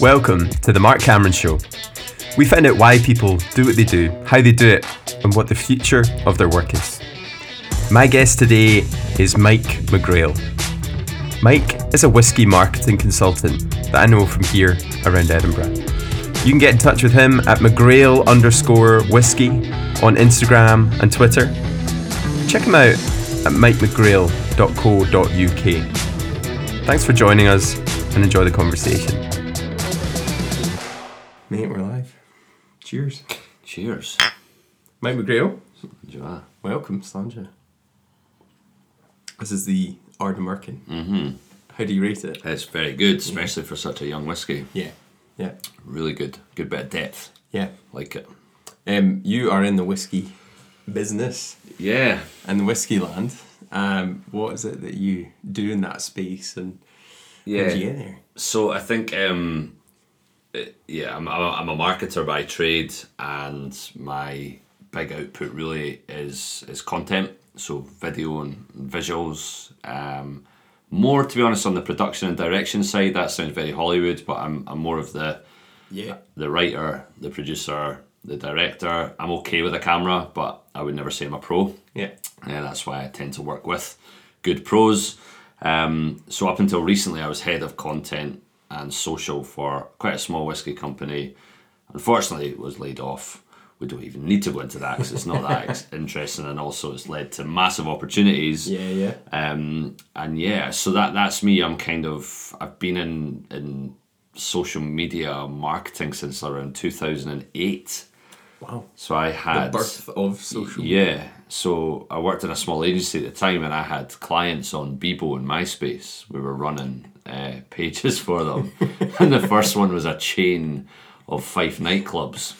Welcome to the Mark Cameron Show. We find out why people do what they do, how they do it, and what the future of their work is. My guest today is Mike McGrail. Mike is a whisky marketing consultant that I know from here around Edinburgh. You can get in touch with him at McGrail underscore whiskey on Instagram and Twitter. Check him out at mikemcgrail.co.uk. Thanks for joining us and enjoy the conversation. Cheers. Cheers. Mike McGrail, Ja. welcome, Slàinte. This is the Ardnamurchan. Mm-hmm. How do you rate it? It's very good, especially for such a young whiskey. Yeah, yeah, Really good. Good bit of depth. yeah. Like it. Um, you are in the whiskey business Yeah. and the whiskey land. Um, what is it that you do in that space and how Yeah. you get there? So I think, um, yeah, I'm, I'm, a, I'm a marketer by trade, and my big output really is is content. So video and visuals. Um, more to be honest on the production and direction side. That sounds very Hollywood, but I'm I'm more of the Yeah, the writer, the producer, the director. I'm okay with a camera, but I would never say I'm a pro. yeah, Yeah, that's why I tend to work with good pros. Um, so up until recently, I was head of content and social for quite a small whiskey company. Unfortunately, it was laid off. We don't even need to go into that because it's not that ex- interesting, and also it's led to massive opportunities. yeah, yeah. Um, and yeah, so that that's me. I'm kind of I've been in in social media marketing since around 2008. Wow. So I had The had birth of social. yeah. So I worked in a small agency at the time, and I had clients on Bebo and MySpace. We were running uh, pages for them, and the first one was a chain of five nightclubs,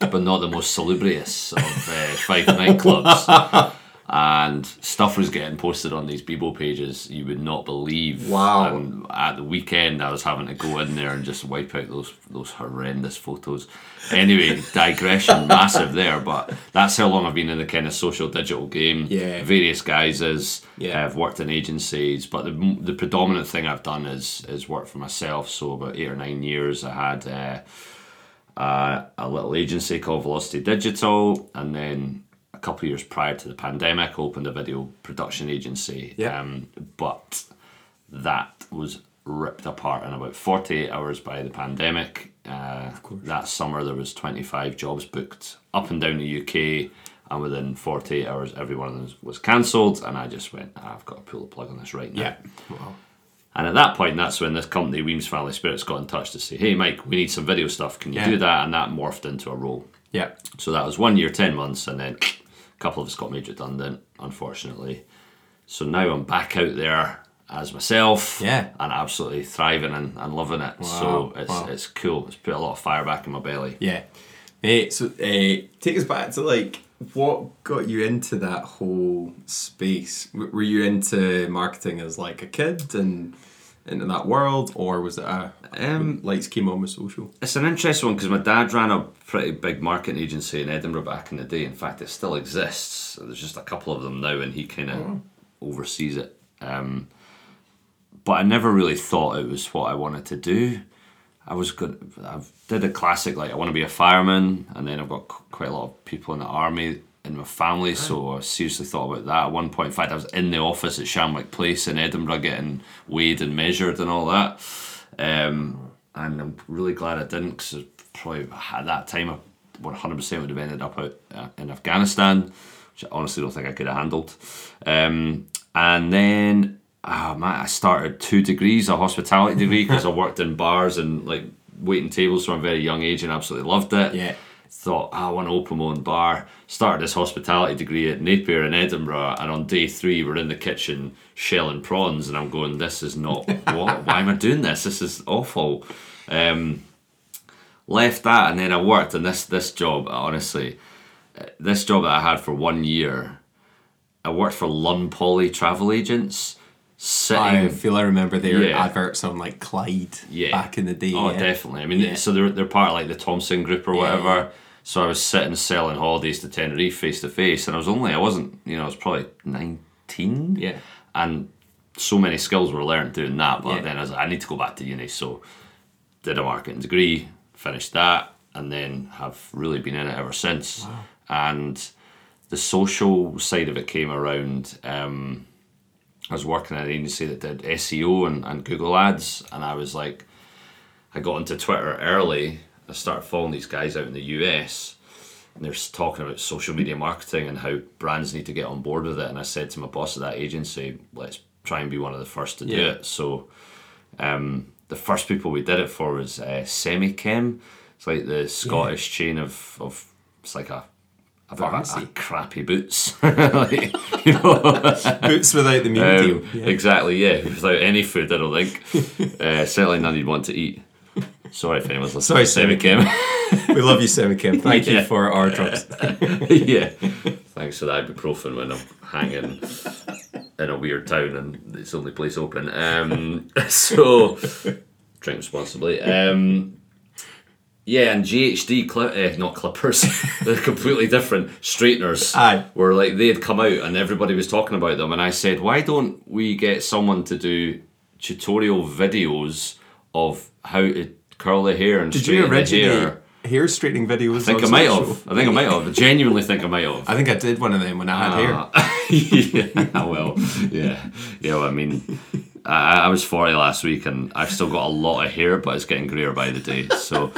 but not the most salubrious of uh, five nightclubs. And stuff was getting posted on these Bebo pages you would not believe. Wow. And at the weekend, I was having to go in there and just wipe out those those horrendous photos. Anyway, digression, massive there, but that's how long I've been in the kind of social digital game. Yeah. Various guises. Yeah. I've worked in agencies, but the the predominant thing I've done is is work for myself. So about eight or nine years, I had. Uh, uh, a little agency called Velocity Digital, and then couple of years prior to the pandemic, opened a video production agency. Yeah. Um, but that was ripped apart in about 48 hours by the pandemic. Uh, that summer, there was 25 jobs booked up and down the UK, and within 48 hours, every one of them was cancelled. And I just went, "Ah, I've got to pull the plug on this right now. Yeah. Wow. And at that point, that's when this company, Wemyss Family Spirits, got in touch to say, hey, Mike, we need some video stuff. Can you Yeah. do that? And that morphed into a role. Yeah. So that was one year, 10 months, and then a couple of us got made redundant, unfortunately. So now I'm back out there as myself Yeah. and absolutely thriving and, and loving it. Wow, So it's, wow. it's cool. It's put a lot of fire back in my belly. Yeah. Hey, so uh, take us back to like what got you into that whole space? W- Were you into marketing as like a kid and into that world, or was it a Um, lights came on with social? It's an interesting one because my dad ran a pretty big marketing agency in Edinburgh back in the day. In fact, it still exists. There's just a couple of them now, and he kind of oversees it. Um, but I never really thought it was what I wanted to do. I was good. I did a classic like I want to be a fireman, and then I've got quite a lot of people in the army in my family, so I seriously thought about that at one point. In fact, I was in the office at Shandwick Place in Edinburgh getting weighed and measured and all that. Um, and I'm really glad I didn't because probably at that time I 100% would have ended up out uh, in Afghanistan, which I honestly don't think I could have handled. Um, and then ah man, I started two degrees, a hospitality degree because I worked in bars and like waiting tables from a very young age and absolutely loved it Yeah. Thought "Ah, I want to open my own bar. Started this hospitality degree at Napier in Edinburgh, and on day three we're in the kitchen shelling prawns, and I'm going, "This is not what? Why am I doing this? This is awful." Um, left that, and then I worked in this this job. Honestly, uh, this job that I had for one year, I worked for Lunn Poly Travel Agents. Sitting, I feel I remember their Yeah. adverts on like Clyde Yeah. back in the day. Oh, yeah. definitely. I mean, Yeah. so they're, they're part of like the Thomson group or whatever. So I was sitting selling holidays to Tenerife face to face, and I was only, I wasn't, you know, I was probably 19. Yeah. And so many skills were learned doing that, but then I was like, I need to go back to uni. So did a marketing degree, finished that, and then have really been in it ever since. And the social side of it came around. Um, I was working at an agency that did SEO and, and Google ads, and I was like, I got into Twitter early. I started following these guys out in the US, and they're talking about social media marketing and how brands need to get on board with it. And I said to my boss at that agency, let's try and be one of the first to do Yeah. it. So, um, the first people we did it for was uh, Semichem. It's like the Scottish chain of, of it's like a a, a, Pharmacy. a crappy boots, like, you know. Boots without the meal Um, deal. Yeah. Exactly, yeah. Without any food, I don't think. uh, certainly none you'd want to eat. Sorry if anyone's listening. Sorry, to Semichem. we love you, Semichem. Thank you for our drugs. yeah. Thanks for the ibuprofen when I'm hanging in a weird town and it's the only place open. Um, so, drink responsibly. Um, yeah, and GHD, cli- uh, not clippers, they're completely different. Straighteners Aye. were like, they had come out and everybody was talking about them. And I said, why don't we get someone to do tutorial videos of how to curl the hair and Did straighten you the originate hair? hair straightening videos? I think I on might social? have. I think I might have. I genuinely think I might have. I think I did one of them when I had hair. Uh, yeah, well, yeah, yeah. Well, I mean, I, I was forty last week, and I've still got a lot of hair, but it's getting greyer by the day. So,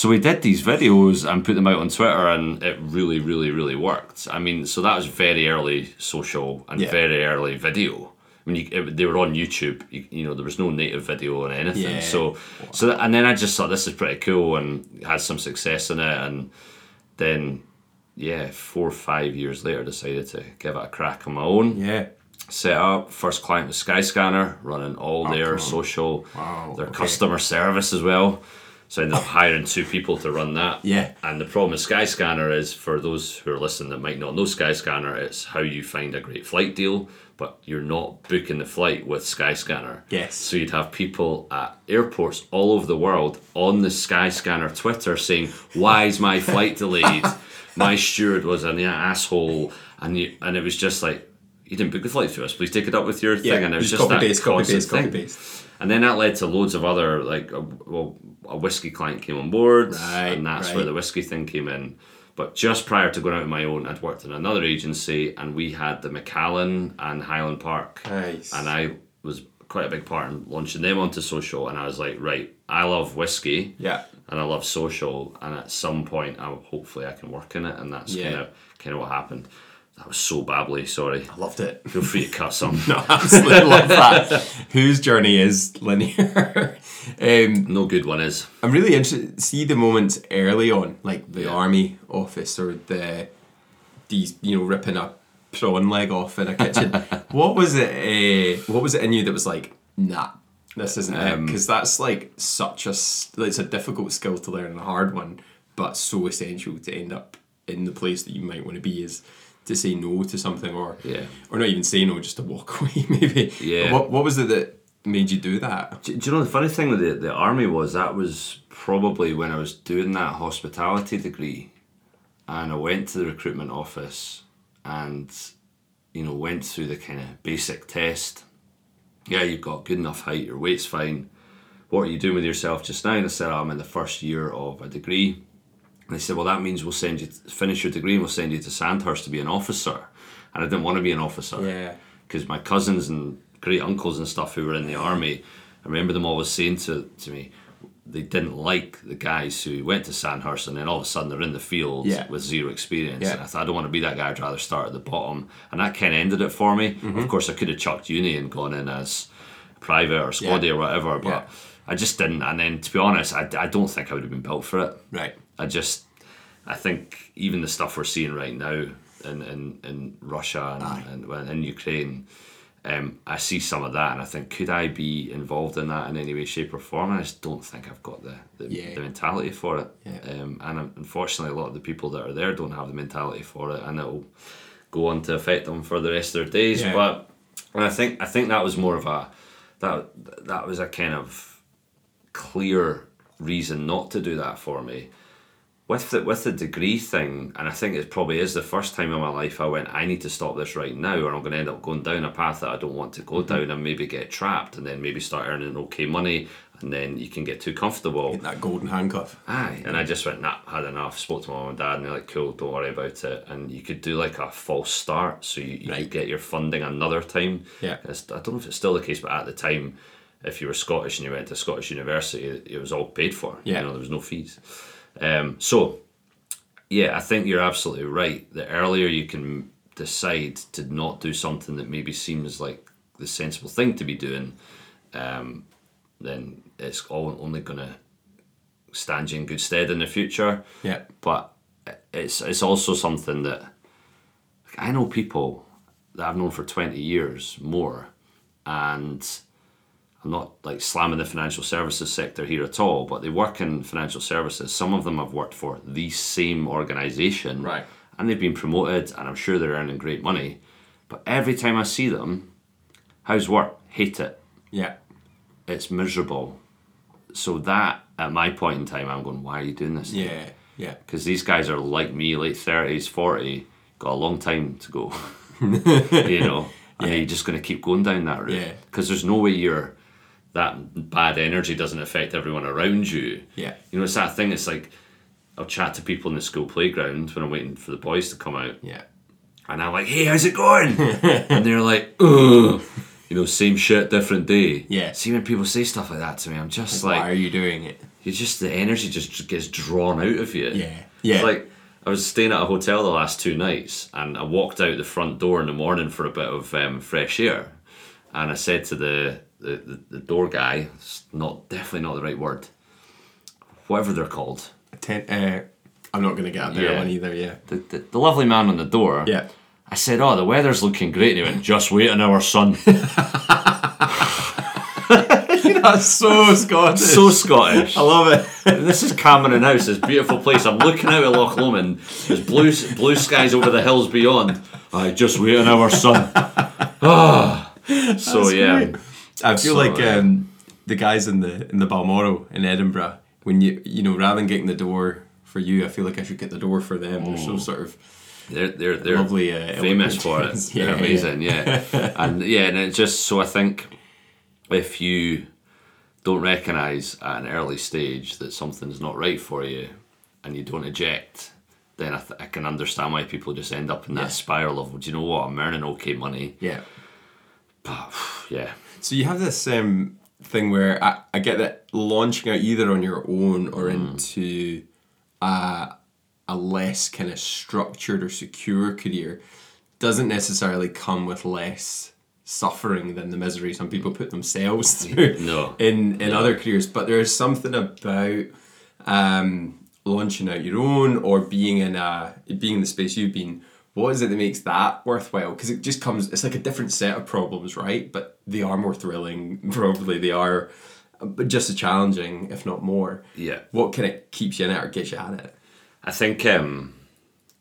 so we did these videos and put them out on Twitter, and it really, really, really worked. I mean, so that was very early social and Yeah. very early video. I mean, you, it, they were on YouTube. You, you know, there was no native video or anything. Yeah. So, so that, and then I just thought this is pretty cool and had some success in it, and then yeah, four or five years later, decided to give it a crack on my own. Yeah. Set up first client was Skyscanner, running all oh, their come social, Wow, their okay. customer service as well. So I ended up hiring two people to run that. Yeah. And the problem with Skyscanner is for those who are listening that might not know Skyscanner, it's how you find a great flight deal, but you're not booking the flight with Skyscanner. Yes. So you'd have people at airports all over the world on the Skyscanner Twitter saying, "Why is my flight delayed? my steward was an asshole," and you, and it was just like. You didn't book the flight through us. Please take it up with your Yeah. thing, and it was just just copy that paste, copy paste, copy paste. And then that led to loads of other like a, well, a whiskey client came on board, Right, and that's right. where the whiskey thing came in. But just prior to going out on my own, I'd worked in another agency, and we had the Macallan and Highland Park, Nice. and I was quite a big part in launching them onto social. And I was like, right, I love whiskey, Yeah. and I love social, and at some point, I hopefully I can work in it, and that's Yeah. kind of kind of what happened. That was so babbly. Sorry. I loved it. Feel free to cut some. No, absolutely love that. Whose journey is linear? um, No good one is. I'm really interested. See the moments early on, like the Yeah. army office or the these, you know, ripping a prawn leg off in a kitchen. what was it? Uh, what was it in you that was like, nah, this isn't it? Um, Because that's like such a it's a difficult skill to learn and a hard one, but so essential to end up in the place that you might want to be is to say no to something or Yeah. or not even say no, just to walk away maybe. Yeah. What what was it that made you do that? Do, do you know the funny thing with the, the army was that was probably when I was doing that hospitality degree, and I went to the recruitment office, and you know went through the kind of basic test. Yeah, you've got good enough height. Your weight's fine. What are you doing with yourself just now? And I said, oh, I'm in the first year of a degree. And they said, well, that means we'll send you finish your degree and we'll send you to Sandhurst to be an officer. And I didn't want to be an officer Yeah. because my cousins and great uncles and stuff who were in the army, I remember them always saying to, to me, they didn't like the guys who went to Sandhurst and then all of a sudden they're in the field Yeah. with zero experience. Yeah. And I thought, I don't want to be that guy, I'd rather start at the bottom. And that kind of ended it for me. Mm-hmm. Of course, I could have chucked uni and gone in as private or squaddy Yeah. or whatever, but. I just didn't. And then, to be honest, I, I don't think I would have been built for it. Right. I just, I think even the stuff we're seeing right now in, in, in Russia and, and in Ukraine, um, I see some of that and I think, could I be involved in that in any way, shape, or form? And I just don't think I've got the, the, Yeah. the mentality for it. Yeah. Um, and unfortunately, a lot of the people that are there don't have the mentality for it, and it'll go on to affect them for the rest of their days. Yeah. But and I think I think that was more of a that that was a kind of clear reason not to do that for me with the with the degree thing, and I think it probably is the first time in my life I went, I need to stop this right now, or I'm going to end up going down a path that I don't want to go Mm-hmm. down, and maybe get trapped, and then maybe start earning okay money, and then you can get too comfortable. That golden handcuff. Aye, and I just went, nah, had enough. Spoke to my mum and dad, and they're like, cool, don't worry about it. And you could do like a false start, so you, you Right. could get your funding another time. Yeah. It's- I don't know if it's still the case, but at the time, if you were Scottish and you went to Scottish University, it, it was all paid for. Yeah. You know, there was no fees. Um, so, yeah, I think you're absolutely right. The earlier you can decide to not do something that maybe seems like the sensible thing to be doing, um, then it's all only going to stand you in good stead in the future. Yeah. But it's it's also something that like, I know people that I've known for twenty years more, and I'm not like slamming the financial services sector here at all, but they work in financial services. Some of them have worked for the same organization, Right. And they've been promoted, and I'm sure they're earning great money. But every time I see them, how's work? Hate it Yeah. it's miserable. So that at my point in time, I'm going, why are you doing this? Yeah. Yeah. Because these guys are like me, late thirties, forty, got a long time to go. you know, and Yeah. you're just going to keep going down that route. Yeah. Because there's no way you're that bad energy doesn't affect everyone around you. Yeah. You know, it's that thing. It's like I'll chat to people in the school playground when I'm waiting for the boys to come out, Yeah. and I'm like, "Hey, how's it going?" and they're like, "Ugh." You know, same shit, different day. Yeah. See, when people say stuff like that to me, I'm just Why like, why are you doing it? you just the energy just gets drawn out of you. Yeah. Yeah. It's like I was staying at a hotel the last two nights, and I walked out the front door in the morning for a bit of um, fresh air, and I said to the the, the, the door guy, it's not definitely not the right word, whatever they're called, Ten, uh, I'm not going to get a better Yeah. one either. Yeah. the, the, the lovely man on the door. Yeah. I said, "Oh, the weather's looking great," and he went, "Just wait an hour, son." That's so Scottish. so Scottish. I love it. this is Cameron House, this beautiful place. I'm looking out at Loch Lomond. There's blue blue skies over the hills beyond. I just wait an hour, son. Ah. so yeah, great. I feel So, like um, the guys in the in the Balmoral in Edinburgh. When you you know rather than getting the door for you, I feel like I should get the door for them. They're so sort of they're they're they're Lovely, uh, famous for it. things. They're Yeah, amazing, yeah. and yeah, and it's just so I think if you don't recognise at an early stage that something's not right for you, and you don't eject. Then I, th- I can understand why people just end up in that Yeah. spiral of, do you know what, I'm earning okay money. yeah. But, Yeah, So you have this um, thing where I, I get that launching out either on your own or Mm. into a, a less kind of structured or secure career doesn't necessarily come with less suffering than the misery some people put themselves through No. in in other careers. But there is something about um, launching out your own or being in a being in the space you've been. What is it that makes that worthwhile? Because it just comes. It's like a different set of problems, right? But they are more thrilling. Probably they are, just as challenging, if not more. yeah. What kind of keeps you in it or gets you at it? I think um,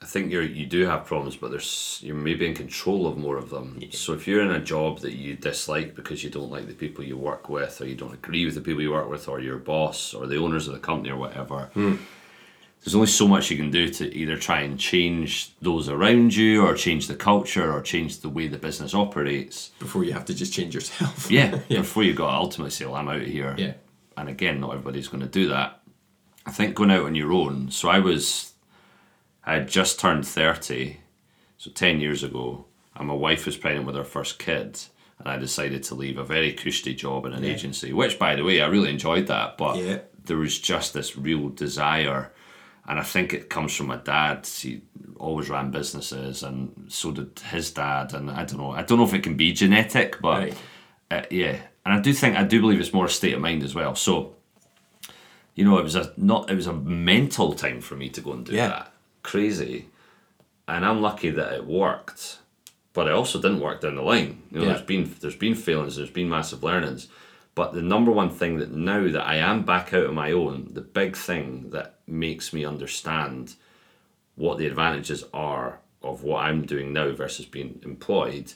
I think you're you do have problems, but there's you're maybe in control of more of them. So if you're in a job that you dislike because you don't like the people you work with, or you don't agree with the people you work with, or your boss, or the owners of the company, or whatever. There's only so much you can do to either try and change those around you, or change the culture, or change the way the business operates. Before you have to just change yourself. Yeah, before you got to ultimately say, well, I'm out of here. Yeah. And again, not everybody's going to do that. I think going out on your own. So I was, I had just turned 30, so 10 years ago, and my wife was pregnant with her first kid. And I decided to leave a very cushy job in an Yeah. agency, which, by the way, I really enjoyed that. But Yeah. there was just this real desire. And I think it comes from my dad. He always ran businesses, and so did his dad. And I don't know. I don't know if it can be genetic, but Right. uh, yeah, and I do think I do believe it's more a state of mind as well. So, you know, it was a not it was a mental time for me to go and do Yeah. that. Crazy, and I'm lucky that it worked, but it also didn't work down the line. You know, Yeah. there's been there's been failings, there's been massive learnings, but the number one thing that now that I am back out on my own, the big thing that makes me understand what the advantages are of what I'm doing now versus being employed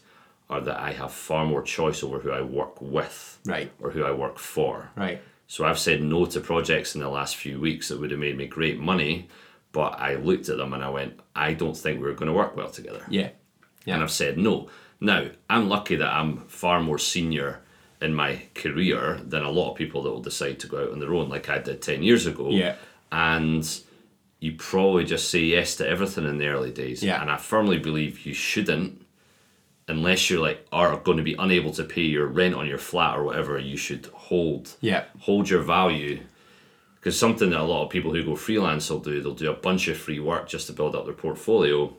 are that I have far more choice over who I work with Right. or who I work for. Right. So I've said no to projects in the last few weeks that would have made me great money, But I looked at them and I went, I don't think we're going to work well together. Yeah. Yeah. And I've said no. Now, I'm lucky that I'm far more senior in my career than a lot of people that will decide to go out on their own, like I did 10 years ago. Yeah. And you probably just say yes to everything in the early days. Yeah. And I firmly believe you shouldn't, unless you're like are going to be unable to pay your rent on your flat or whatever. You should hold Yeah. hold your value. Because something that a lot of people who go freelance will do, they'll do a bunch of free work just to build up their portfolio,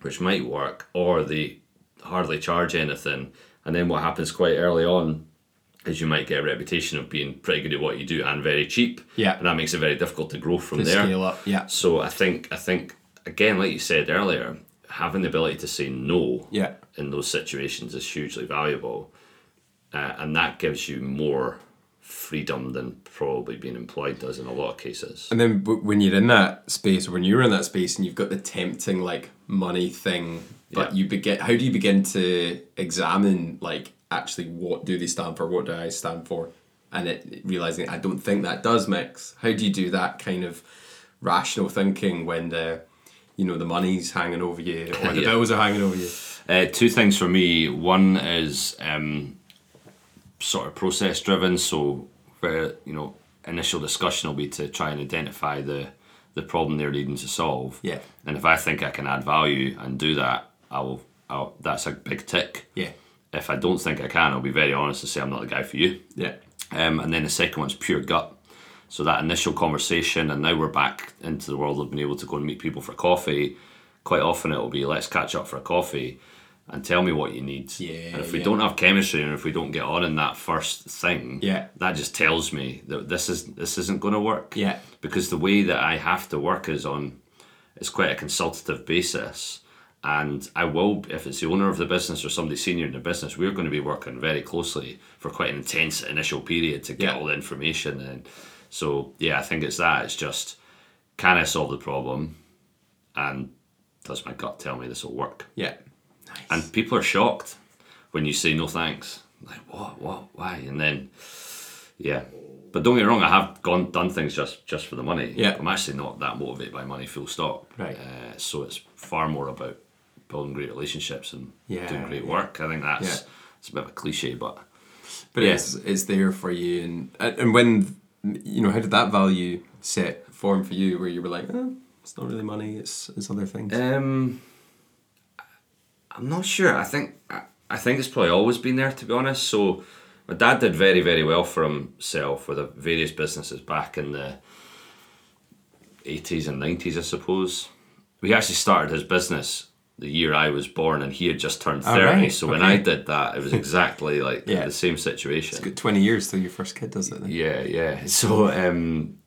which might work, or they hardly charge anything. And then what happens quite early on is you might get a reputation of being pretty good at what you do and very cheap. Yeah. And that makes it very difficult to grow from To there. scale up. Yeah. So I think I think again, like you said earlier, having the ability to say no Yeah. in those situations is hugely valuable, uh, and that gives you more freedom than probably being employed does in a lot of cases. And then when you're in that space, or when you're in that space, and you've got the tempting like money thing, but Yeah. you begin. How do you begin to examine like actually what do they stand for? What do I stand for? And it realizing I don't think that does mix. How do you do that kind of rational thinking when the you know the money's hanging over you or the Yeah. bills are hanging over you? Uh, two things for me. One is um, sort of process driven. So, where you know, initial discussion will be to try and identify the the problem they're needing to solve. Yeah. And if I think I can add value and do that, I will. I'll, that's a big tick. Yeah. If I don't think I can, I'll be very honest and say I'm not the guy for you. Yeah. Um, and then the second one's pure gut. So that initial conversation, and now we're back into the world of being able to go and meet people for coffee. Quite often it'll be let's catch up for a coffee and tell me what you need. Yeah, and if we yeah. don't have chemistry and if we don't get on in that first thing, Yeah. that just tells me that this is this isn't going to work. Yeah. Because the way that I have to work is on it's quite a consultative basis. And I will, if it's the owner of the business or somebody senior in the business, we're going to be working very closely for quite an intense initial period to get Yeah. all the information. And so, yeah, I think it's that. It's just, can I solve the problem? And does my gut tell me this will work? Yeah. Nice. And people are shocked when you say no thanks. Like, what, what, why? And then, yeah. But don't get me wrong, I have gone done things just just for the money. Yeah. I'm actually not that motivated by money, full stop. Right. Uh, so it's far more about building great relationships and Yeah, doing great yeah. work. I think that's it's a bit of a cliche, but but Yeah. it's it's there for you and and when you know how did that value set form for you where you were like oh, it's not really money it's it's other things Um, I'm not sure. I think I, I think it's probably always been there. To be honest, so my dad did very very well for himself with the various businesses back in the 80s and 90s, I suppose. We actually started his business the year I was born, and he had just turned Oh, 30. right. So when I did that, it was exactly like Yeah. the same situation. it's got 20 years till your first kid does it then. Yeah, yeah. So, um,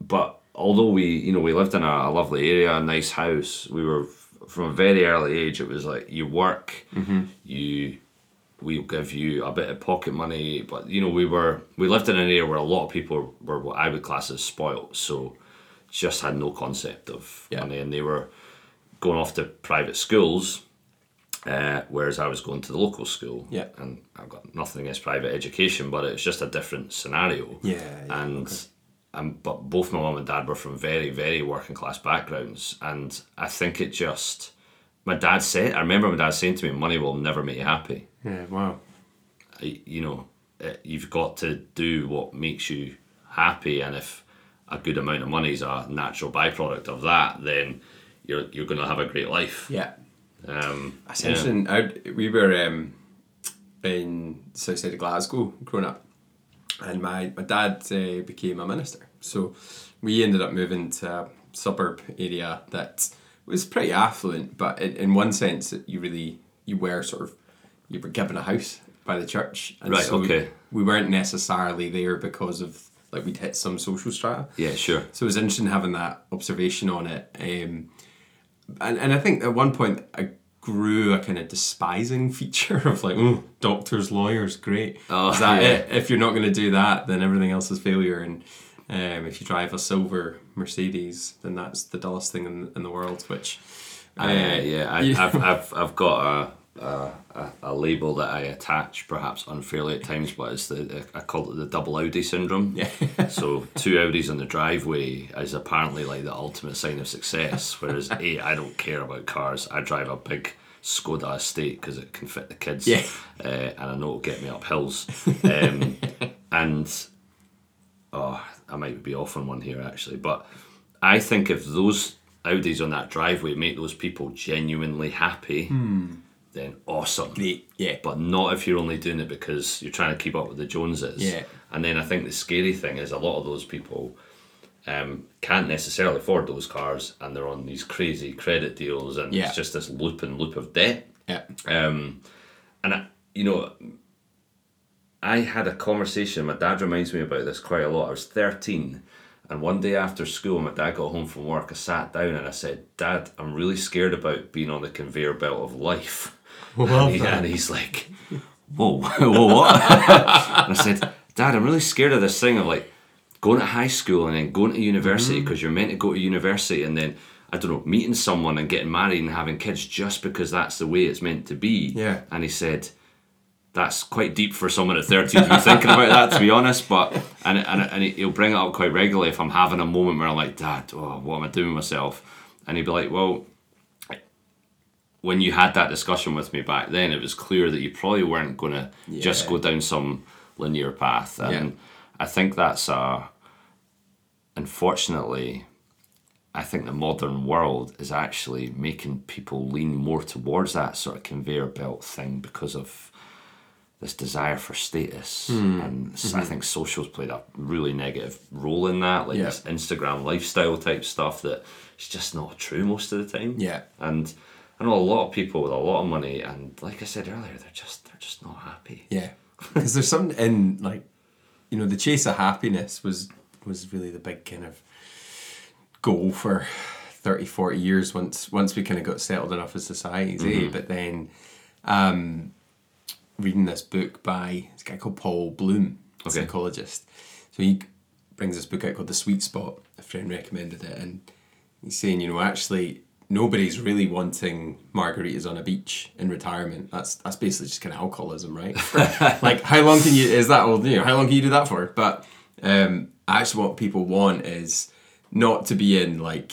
but although we, you know, we lived in a, a lovely area, a nice house, we were from a very early age. It was like you work, you, we'll give you a bit of pocket money, but you know, we were we lived in an area where a lot of people were what I would class as spoilt, so just had no concept of Yeah. money, and they were going off to private schools. Uh, whereas I was going to the local school, Yeah. and I've got nothing against private education, but it's just a different scenario. Yeah, yeah, and um, but both my mum and dad were from very very working class backgrounds. And I think it just my dad said I remember my dad saying to me money will never make you happy. Yeah wow. I- you know it, you've got to do what makes you happy. And if a good amount of money is a natural byproduct of that then you're you're going to have a great life yeah um, That's yeah. interesting. I, we were um, in the south side of Glasgow growing up, and my, my dad uh, became a minister. So we ended up moving to a suburb area that was pretty affluent, but in, in one sense, you really you were sort of you were given a house by the church, and Right, so okay. we weren't necessarily there because of like we'd hit some social strata. yeah sure So it was interesting having that observation on it. Um, and, and I think at one point I grew a kind of despising feature of like, oh, doctors, lawyers, great. Oh, is that yeah. it? If you're not going to do that, then everything else is failure. And um, if you drive a silver Mercedes, then that's the dullest thing in, in the world, which. uh, yeah, yeah. I, I've, I've, I've got a a, a, a label that I attach perhaps unfairly at times, but it's the I call it the double Audi syndrome. Yeah. so two Audis on the driveway is apparently like the ultimate sign of success. Whereas A, I don't care about cars. I drive a big Skoda estate because it can fit the kids. Yeah. Uh, and I know it'll get me up hills. Um, and oh, I might be off on one here actually, but I think if those Audis on that driveway make those people genuinely happy, then awesome. Great. Yeah. But not if you're only doing it because you're trying to keep up with the Joneses. Yeah. And then I think the scary thing is a lot of those people um, can't necessarily afford those cars and they're on these crazy credit deals and Yeah. it's just this loop and loop of debt. Yeah. Um, and I, you know, I had a conversation. My dad reminds me about this quite a lot. I was thirteen, and one day after school, my dad got home from work. I sat down and I said, "Dad, I'm really scared about being on the conveyor belt of life." And, he- and he's like, "Whoa, whoa, what?" and I said, "Dad, I'm really scared of this thing of like going to high school and then going to university mm. because you're meant to go to university and then." I don't know, meeting someone and getting married and having kids just because that's the way it's meant to be. Yeah. And he said, that's quite deep for someone at 13 to be thinking about that, to be honest. But and and, and he'll bring it up quite regularly if I'm having a moment where I'm like, Dad, oh, what am I doing myself? And he'd be like, Well, when you had that discussion with me back then, it was clear that you probably weren't going to just go down some linear path. And Yeah. I think that's uh, unfortunately. I think the modern world is actually making people lean more towards that sort of conveyor belt thing because of this desire for status. Hmm. And Mm-hmm. I think social's played a really negative role in that, like Yeah. this Instagram lifestyle type stuff that is just not true most of the time. Yeah. And I know a lot of people with a lot of money, and like I said earlier, they're just they're just not happy. Yeah, because there's something in like, you know, the chase of happiness was was really the big kind of goal for 30, 40 years once once we kind of got settled enough as societies, eh? But then, um, reading this book by this guy called Paul Bloom, a Okay. psychologist. So he brings this book out called The Sweet Spot. A friend recommended it, and he's saying, you know, actually nobody's really wanting margaritas on a beach in retirement. That's that's basically just kind of alcoholism, right? like how long can you is that old? You know, how long can you do that for? But um, actually, what people want is not to be in like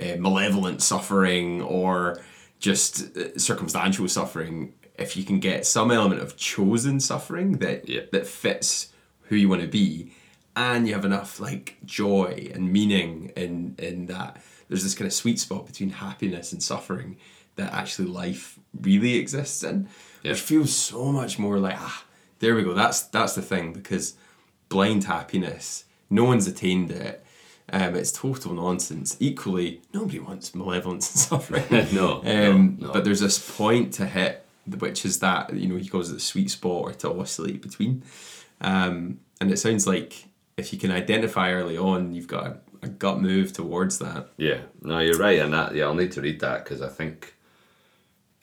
uh, malevolent suffering or just uh, circumstantial suffering. If you can get some element of chosen suffering that Yeah. that fits who you want to be, and you have enough like joy and meaning in in that there's this kind of sweet spot between happiness and suffering that actually life really exists in Yeah. which feels so much more like ah there we go. That's that's the thing because blind happiness no one's attained it. Um, it's total nonsense. Equally nobody wants malevolence and suffering. No, um, no, no. but there's this point to hit which is that you know he calls it the sweet spot or to oscillate between. Um, and it sounds like if you can identify early on you've got a, a gut move towards that Yeah, no, you're right, and that yeah, I'll need to read that because I think,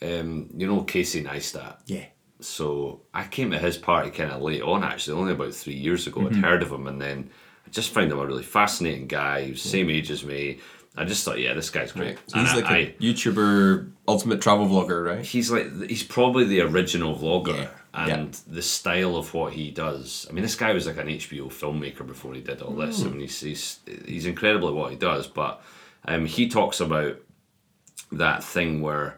um, you know, Casey Neistat. yeah So I came to his party kind of late on, actually, only about three years ago. I'd heard of him, and then I just found him a really fascinating guy. He was the same age as me. I just thought, yeah, this guy's great. so he's And like I- a YouTuber ultimate travel vlogger right he's like he's probably the original vlogger Yeah. And the style of what he does i mean this guy was like an hbo filmmaker before he did all this I mean, he's, he's he's incredible at what he does but um, he talks about that thing where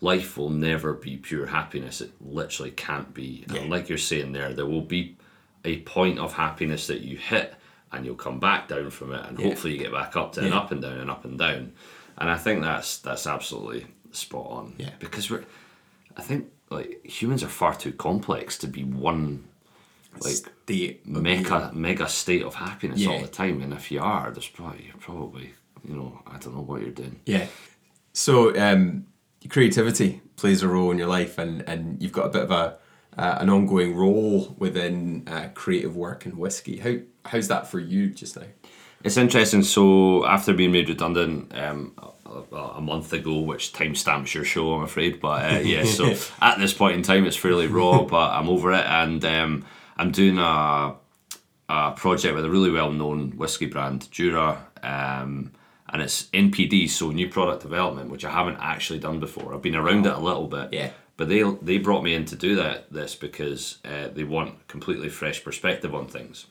life will never be pure happiness it literally can't be Yeah. and like you're saying there there will be a point of happiness that you hit and you'll come back down from it and Yeah. hopefully you get back up to an Yeah. up and down and up and down and i think that's that's absolutely spot on Yeah. because we're i think like humans are far too complex to be one like state mega mega state of happiness all the time and if you are there's probably you're probably you know i don't know what you're doing Yeah. So um, creativity plays a role in your life, and, and you've got a bit of a uh, an ongoing role within uh, creative work and whiskey. How how's that for you just now? It's interesting. So after being made redundant um, a, month ago, which timestamps your show, I'm afraid, but uh, yeah. So at this point in time, it's fairly raw, but I'm over it, and um, I'm doing a a project with a really well known whiskey brand, Jura. Um, and it's NPD, so new product development, which I haven't actually done before. I've been around it a little bit, Yeah. But they they brought me in to do that this because uh, they want completely fresh perspective on things.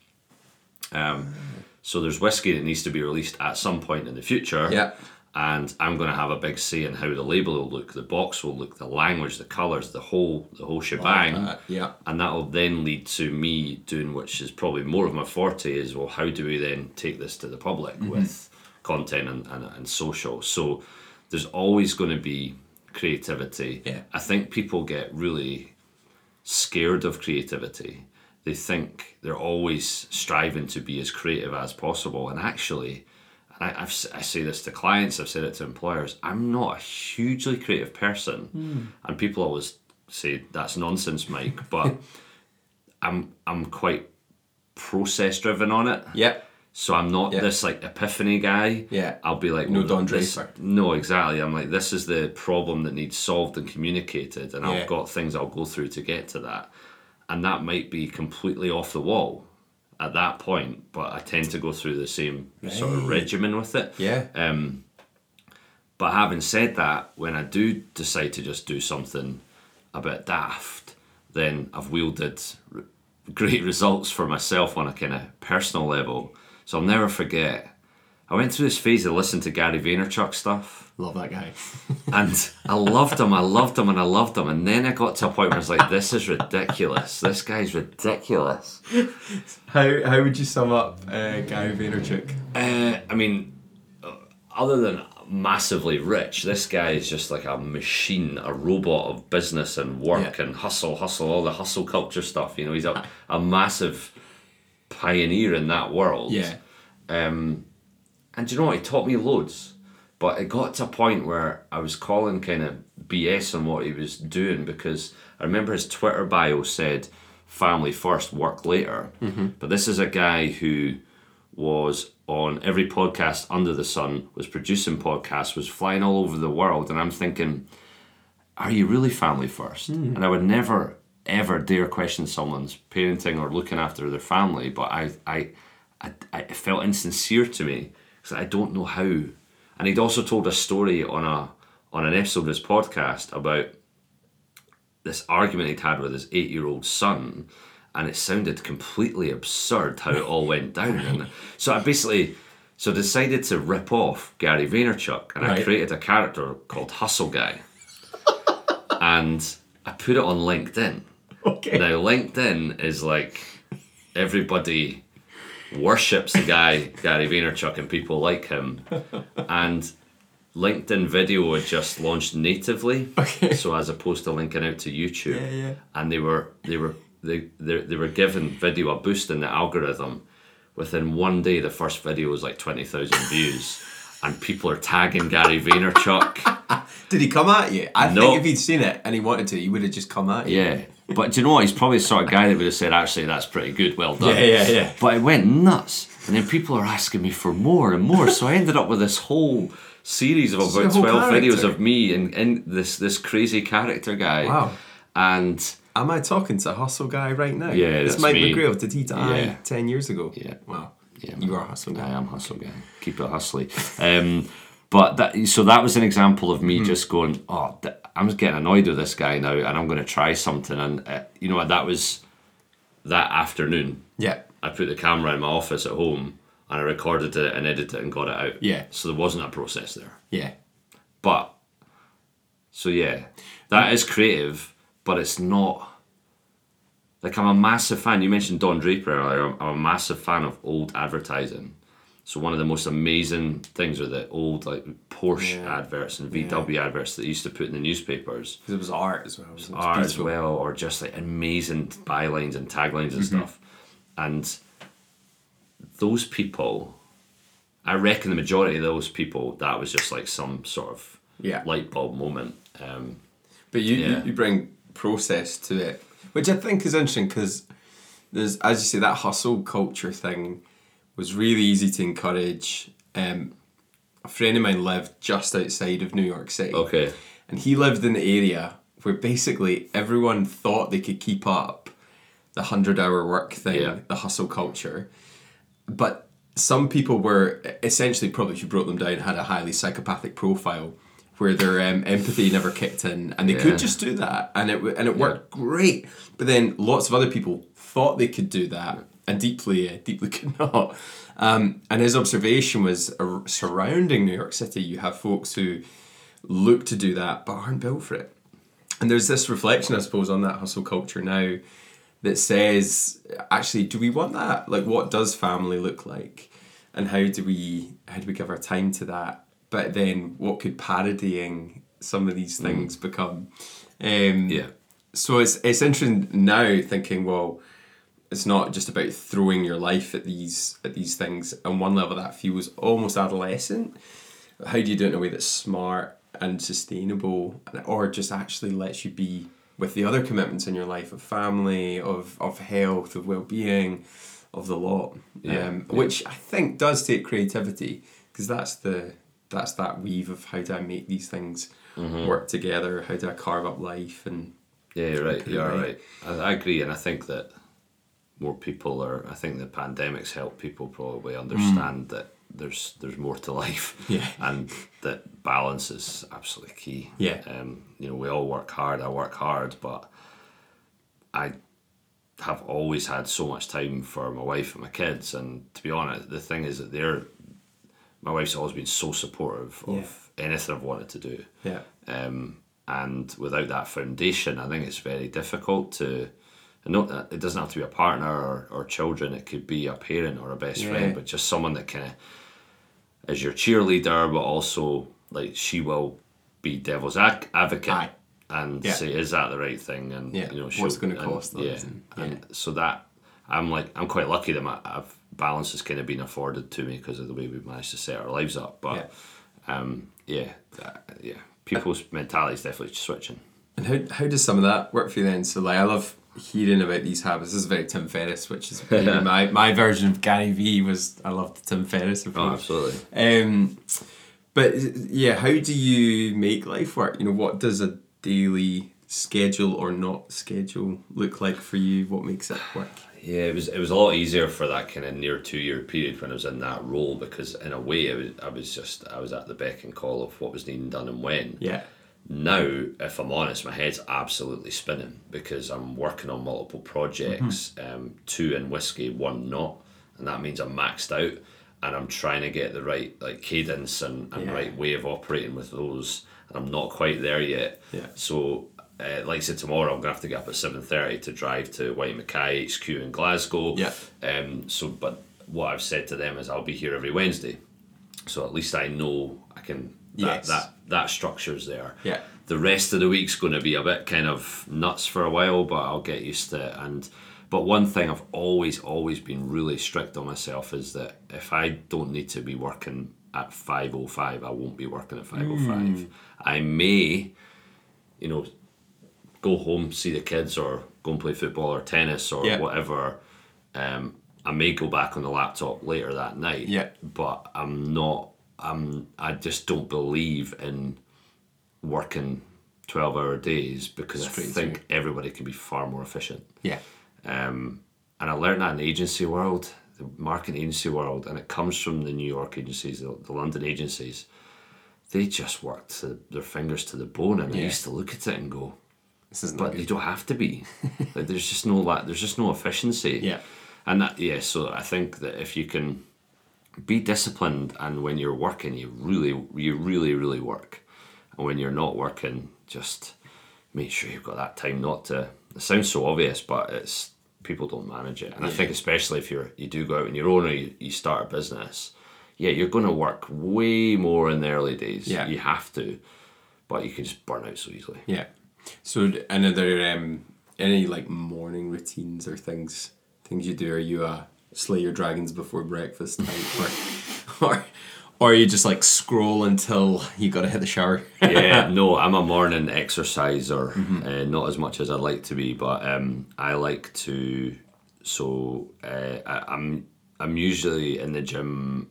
Um, so there's whiskey that needs to be released at some point in the future. Yeah. And I'm going to have a big say in how the label will look, the box will look, the language, the colours, the whole the whole shebang. Uh, yeah. And that will then lead to me doing, which is probably more of my forte, is well, how do we then take this to the public Mm-hmm. with content and, and, and social? So there's always going to be creativity. Yeah. I think people get really scared of creativity. They think they're always striving to be as creative as possible. And actually, I, I've, I say this to clients, I've said it to employers, I'm not a hugely creative person. Hmm. And people always say, that's nonsense, Mike. But I'm, I'm quite process driven on it. Yep. So I'm not Yeah. this like epiphany guy. Yeah. I'll be like, No well, Don this- Draper. No, exactly. I'm like, this is the problem that needs solved and communicated, and Yeah. I've got things I'll go through to get to that, and that might be completely off the wall at that point, but I tend to go through the same sort of regimen with it. Yeah. Um, but having said that, when I do decide to just do something a bit daft, then I've wielded r- great results for myself on a kind of personal level. So I'll never forget. I went through this phase of listening to Gary Vaynerchuk stuff, Love that guy. and I loved him, I loved him, and I loved him. And then I got to a point where I was like, "This is ridiculous. This guy's ridiculous." How how would you sum up uh, Gary Vaynerchuk? Uh, I mean, uh, other than massively rich, this guy is just like a machine, a robot of business and work Yeah. and hustle, hustle, all the hustle culture stuff. You know, he's a, a massive pioneer in that world. Yeah. Um, and do you know what? He taught me loads. But it got to a point where I was calling kind of BS on what he was doing because I remember his Twitter bio said family first, work later. Mm-hmm. But this is a guy who was on every podcast under the sun, was producing podcasts, was flying all over the world. And I'm thinking, are you really family first? Hmm. And I would never ever dare question someone's parenting or looking after their family, but I I I, I it felt insincere to me because I don't know how. And he'd also told a story on a on an episode of his podcast about this argument he'd had with his eight year old son, and it sounded completely absurd how it all went down. And so I basically so decided to rip off Gary Vaynerchuk, and I created a character called Hustle Guy, and I put it on LinkedIn. Okay. Now LinkedIn is like everybody worships the guy Gary Vaynerchuk and people like him, and LinkedIn video had just launched natively. Okay. So as opposed to linking out to YouTube, Yeah, yeah. and they were they were they they, they were giving video a boost in the algorithm. Within one day, the first video was like twenty thousand views, and people are tagging Gary Vaynerchuk. Did he come at you? I No. think if he'd seen it and he wanted to, he would have just come at you. Yeah, but do you know what? He's probably the sort of guy that would have said, "Actually, that's pretty good. Well done." Yeah, yeah, yeah. But it went nuts, and then people are asking me for more and more. So I ended up with this whole series of about whole twelve videos of me and, and this this crazy character guy. Wow. And Am I talking to a Hustle Guy right now? Yeah, It's Mike me. McGrail. Did he die Yeah. 10 years ago? Yeah. Wow. Yeah, You are a Hustle Guy. I am hustle guy. Keep it hustly. Um, but that so that was an example of me Hmm. just going, oh, th- I'm just getting annoyed with this guy now, and I'm going to try something. And uh, you know what? That was that afternoon. Yeah. I put the camera in my office at home and I recorded it and edited it and got it out. Yeah. So there wasn't a process there. Yeah. But so yeah, that is creative, but it's not like I'm a massive fan. You mentioned Don Draper earlier. I'm, I'm a massive fan of old advertising. So one of the most amazing things are the old like Porsche Yeah. adverts and VW adverts that they used to put in the newspapers Because it was art as well. It was art as well, or just like amazing bylines and taglines and stuff. And those people, I reckon the majority of those people, that was just like some sort of Yeah. light bulb moment. Um, But you, Yeah. you, you bring process to it, which I think is interesting because there's, as you say, that hustle culture thing was really easy to encourage. Um, a friend of mine lived just outside of New York City. okay, And he lived in the area where basically everyone thought they could keep up the 100 hour work thing, Yeah. the hustle culture. But some people were essentially, probably if you broke them down, had a highly psychopathic profile where their um, empathy never kicked in, and they Yeah. could just do that, and it and it worked great. But then lots of other people thought they could do that, and deeply, deeply could not. Um, and his observation was uh, surrounding New York City, you have folks who look to do that but aren't built for it. And there's this reflection, I suppose, on that hustle culture now that says, actually, do we want that? Like, what does family look like, and how do we how do we give our time to that? But then, what could parodying some of these things become? Um, Yeah. So it's it's interesting now thinking, well, it's not just about throwing your life at these at these things. On one level, that feels almost adolescent. How do you do it in a way that's smart and sustainable, or just actually lets you be with the other commitments in your life of family, of of health, of well being, of the lot. Yeah, um, yeah. Which I think does take creativity because that's the that's that weave of how do I make these things Mm-hmm. work together? How do I carve up life and Yeah, right. You're right. right. I, I agree, and I think that more people are. I think the pandemics help people probably understand that there's there's more to life. Mm. Yeah. and that balance is absolutely key. Yeah. Um, you know, we all work hard. I work hard, but I have always had so much time for my wife and my kids. And to be honest, the thing is that they're. My wife's always been so supportive of anything I've wanted to do. yeah Um, and without that foundation, I think it's very difficult to. And Not that it doesn't have to be a partner or, or children. It could be a parent or a best Yeah. friend, but just someone that kind of is your cheerleader, but also like she will be devil's ac- advocate Aye. and Yeah. say, "Is that the right thing?" And Yeah. you know, What's gonna cost us? Yeah. And- and so that I'm like I'm quite lucky that my I've, balance has kind of been afforded to me because of the way we've managed to set our lives up. But um, yeah, that, yeah, people's mentality is definitely switching. And how, how does some of that work for you then? So like I love hearing about these habits. This is very Tim Ferriss, which is my, my version of Gary Vee was I loved Tim Ferriss Oh, absolutely. Um, but yeah, how do you make life work? You know, what does a daily schedule or not schedule look like for you? What makes it work? Yeah, it was it was a lot easier for that kind of near two year period when I was in that role because in a way I was I was just I was at the beck and call of what was needing done and when. Yeah. Now, if I'm honest, my head's absolutely spinning because I'm working on multiple projects, um, two in whiskey, one not, and that means I'm maxed out, and I'm trying to get the right like cadence and, and Yeah. right way of operating with those, and I'm not quite there yet. Yeah. So, uh, like I said, tomorrow I'm gonna have to get up at seven thirty to drive to Whyte Mackay HQ in Glasgow. Yeah. Um. So, but what I've said to them is I'll be here every Wednesday, so at least I know I can. That, Yes. that that structure's there. Yeah. The rest of the week's going to be a bit kind of nuts for a while, but I'll get used to it. And but one thing I've always always been really strict on myself is that if I don't need to be working at five oh five, I won't be working at five oh five. I may, you know, go home see the kids or go and play football or tennis or Yeah. whatever. Um, I may go back on the laptop later that night. Yeah. But I'm not. I just don't believe in working twelve hour days because Straight I think everybody can be far more efficient. Yeah. Um, and I learned that in the agency world, the marketing agency world, and it comes from the New York agencies, the, the London agencies. They just worked to, their fingers to the bone, and I used to look at it and go, This isn't but good. you don't have to be. like, there's just no la- there's just no efficiency. Yeah. And that yeah, so I think that if you can be disciplined and when you're working you really you really, really work. And when you're not working, just make sure you've got that time not to it sounds so obvious, but it's people don't manage it. And I think especially if you're you do go out on your own or you, you start a business, yeah, you're gonna work way more in the early days. Yeah. You have to. But you can just burn out so easily. Yeah. So, and are there um, any like morning routines or things things you do? Are you a slay your dragons before breakfast type, or, or or you just like scroll until you got to hit the shower? yeah, no, I'm a morning exerciser, uh, not as much as I'd like to be, but um, I like to. So uh, I, I'm I'm usually in the gym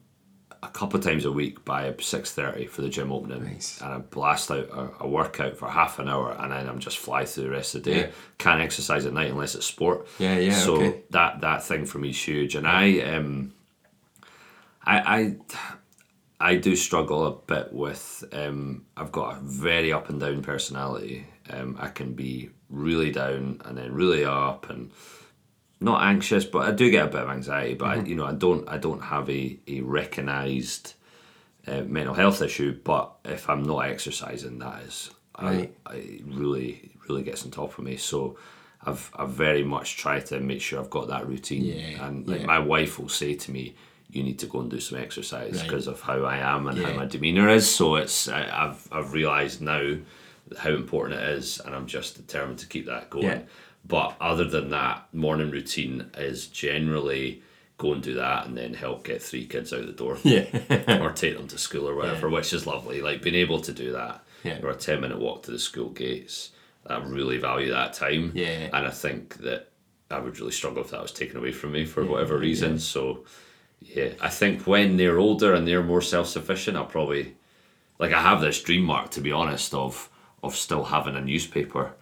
a couple of times a week by six thirty for the gym opening, Nice. and I blast out a, a workout for half an hour, and then I'm just fly through the rest of the day. Yeah. Can't exercise at night unless it's sport. Yeah, yeah, So okay. that that thing for me is huge, and I um, I I I do struggle a bit with. Um, I've got a very up and down personality. Um, I can be really down and then really up, and not anxious, but I do get a bit of anxiety. But I, you know, I don't. I don't have a a recognised uh, mental health issue. But if I'm not exercising, that is, Right. I, I really really gets on top of me. So. I've, I've very much tried to make sure I've got that routine, Yeah, and like yeah. my wife will say to me, "You need to go and do some exercise Right. because of how I am and Yeah. how my demeanor is." So it's I, I've I've realised now how important it is, and I'm just determined to keep that going. Yeah. But other than that, morning routine is generally go and do that, and then help get three kids out the door, Yeah. or take them to school or whatever, which is lovely. Like being able to do that, Yeah. or a ten minute walk to the school gates. I really value that time. Yeah. And I think that I would really struggle if that was taken away from me for whatever reason. So, yeah, I think when they're older and they're more self sufficient, I'll probably like I have this dream mark to be honest of of still having a newspaper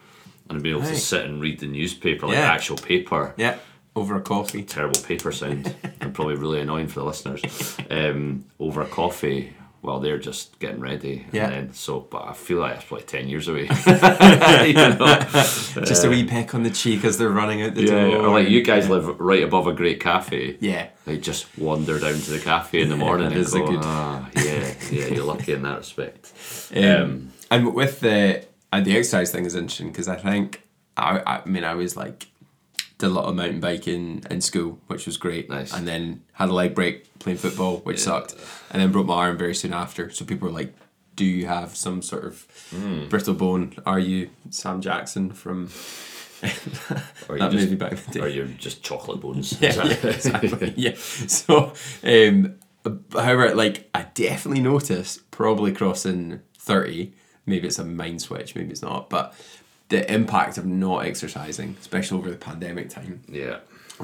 and be able Right. to sit and read the newspaper like Yeah. actual paper. yeah. Over a coffee. Terrible paper sound and probably really annoying for the listeners. Um, over a coffee while they're just getting ready. Yeah. And then, so, but I feel like that's probably ten years away. You know? Just a wee peck on the cheek as they're running out the Yeah, door. or like you guys live right above a great cafe. Yeah. They just wander down to the cafe in the morning and go, good- ah, yeah, yeah, you're lucky in that respect. Um, and with the and the exercise thing is interesting because I think I, I mean I was like did a lot of mountain biking in school, which was great. Nice. And then had a leg break playing football, which sucked. And then broke my arm very soon after. So people were like, "Do you have some sort of Hmm. brittle bone? Are you Sam Jackson from Or that you movie just, back in the day?" or you're just chocolate bones. yeah, yeah, exactly. yeah. So, um, however, like I definitely noticed probably crossing thirty. Maybe it's a mind switch, maybe it's not, but the impact of not exercising, especially over the pandemic time, yeah.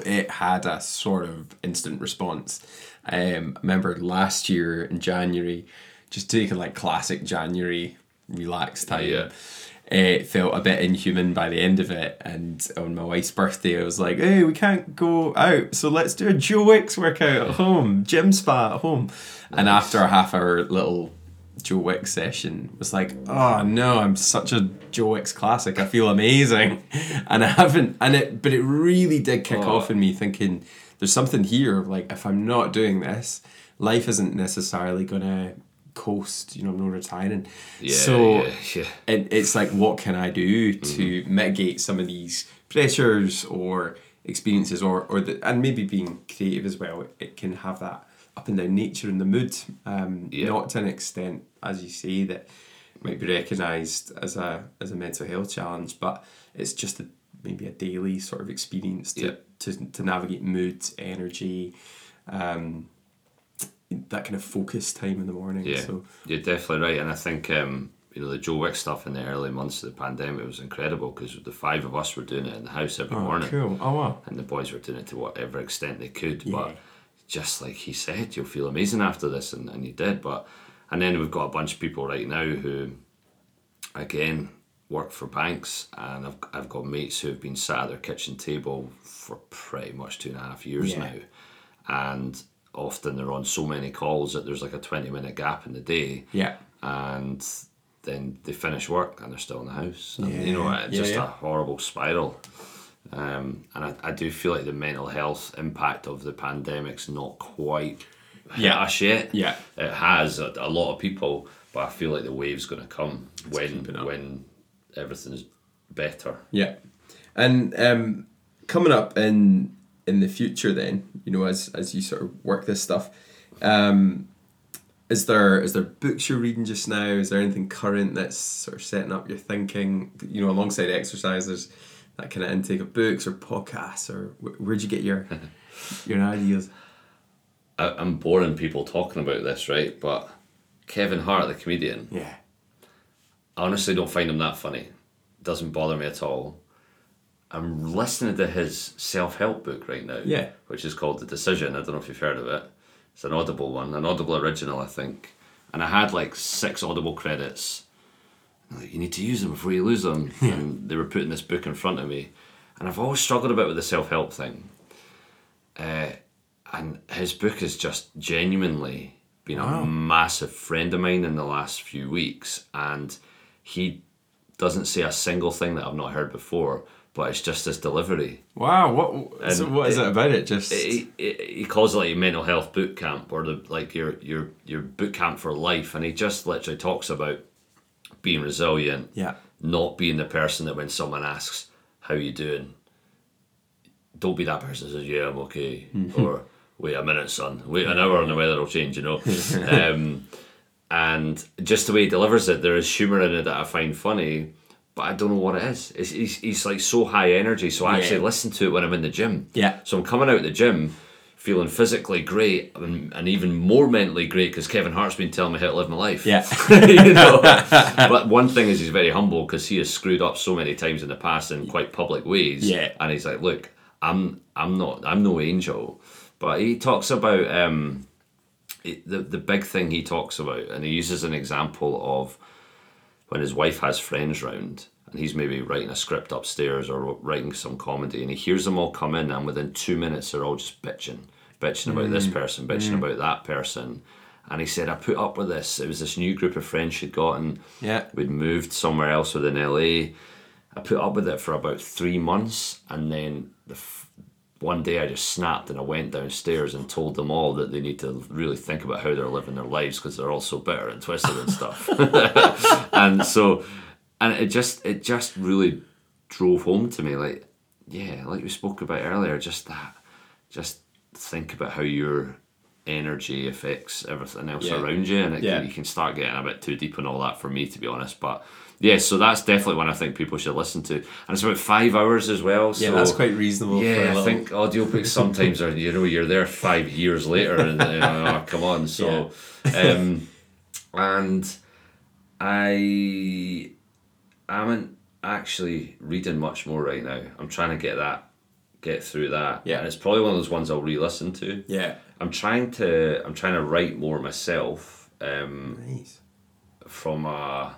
it had a sort of instant response. Um, I remember last year in January, just taking like classic January relaxed time. Yeah. It felt a bit inhuman by the end of it, and on my wife's birthday, I was like, "Hey, we can't go out, so let's do a Joe Wicks workout at home, gym spa at home." And after a half hour little Joe Wicks session, was like, "Oh no, I'm such a Joe Wicks classic. I feel amazing," and I haven't, and it, but it really did kick Oh. off in me thinking, "There's something here. of, Like, if I'm not doing this, life isn't necessarily gonna." coast you know I'm not retiring Yeah, so yeah, yeah. and it's like what can I do to mitigate some of these pressures or experiences or or the, and maybe being creative as well it can have that up and down nature in the mood um Yeah. not to an extent as you say that might be recognized as a as a mental health challenge but it's just a maybe a daily sort of experience to Yeah. to, to navigate mood energy um that kind of focus time in the morning Yeah, so you're definitely right, and I think um, you know the Joe Wick stuff in the early months of the pandemic was incredible because the five of us were doing it in the house every oh, morning, cool oh wow and the boys were doing it to whatever extent they could. Yeah. But just like he said, you'll feel amazing after this, and, and you did. But and then we've got a bunch of people right now who, again, work for banks, and I've I've got mates who have been sat at their kitchen table for pretty much two and a half years Yeah. now, and often they're on so many calls that there's like a twenty minute gap in the day yeah and then they finish work and they're still in the house. And, Yeah, you know, it's yeah, just yeah. a horrible spiral. Um, and I, I do feel like the mental health impact of the pandemic's not quite hit Yeah. us yet. Yeah. It has a, a lot of people, but I feel like the wave's going to come when keeping up. when everything's better. Yeah, and um, coming up in in the future, then you know, as as you sort of work this stuff, um, is there is there books you're reading just now? Is there anything current that's sort of setting up your thinking? You know, alongside exercises, that kind of intake of books or podcasts, or where'd you get your your ideas? I, I'm boring people talking about this, right? But Kevin Hart, the comedian, Yeah, I honestly don't find him that funny. Doesn't bother me at all. I'm listening to his self help book right now. Yeah. Which is called The Decision. I don't know if you've heard of it. It's an Audible one, an Audible original, I think. And I had like six Audible credits. Like, you need to use them before you lose them. Yeah. and they were putting this book in front of me. And I've always struggled a bit with the self help thing. Uh, and his book is just genuinely been a massive friend of mine in the last few weeks, and he doesn't say a single thing that I've not heard before. But it's just his delivery. Wow. What? so what is it- it about it? Just He, he, he calls it like a mental health boot camp or the like your your your boot camp for life, and he just literally talks about being resilient, yeah. not being the person that when someone asks how you doing, don't be that person that says yeah I'm okay mm-hmm. or wait a minute son wait an hour and the weather will change you know, um, and just the way he delivers it there is humour in it that I find funny. But I don't know what it is. It's, he's, he's like so high energy, so I Yeah. actually listen to it when I'm in the gym. Yeah. So I'm coming out of the gym feeling physically great and, and even more mentally great because Kevin Hart's been telling me how to live my life. Yeah. you know. but one thing is he's very humble because he has screwed up so many times in the past in quite public ways. Yeah. And he's like, look, I'm I'm not I'm no angel, but he talks about um, it, the the big thing he talks about, and he uses an example of when his wife has friends round and he's maybe writing a script upstairs or writing some comedy and he hears them all come in and within two minutes they're all just bitching bitching about this person bitching about that person. And he said i put up with this. It was this new group of friends she'd gotten. Yeah. we'd moved somewhere else within la i put up with it for about three months and then the f- one day I just snapped and I went downstairs and told them all that they need to really think about how they're living their lives because they're all so bitter and twisted and stuff. and so, and it just it just really drove home to me like, yeah, like we spoke about earlier, just that, just think about how your energy affects everything else Yeah. around you, and it, Yeah. you can start getting a bit too deep and all that for me, to be honest. But yeah, so that's definitely one I think people should listen to, and it's about five hours as well. Yeah, so that's quite reasonable. yeah, I think audiobooks sometimes are you know you're there five years later and you know, oh, come on. So, um, and I haven't actually reading much more right now. I'm trying to get that, get through that. Yeah. and it's probably one of those ones I'll re-listen to. Yeah. I'm trying to I'm trying to write more myself. Um, Nice. from a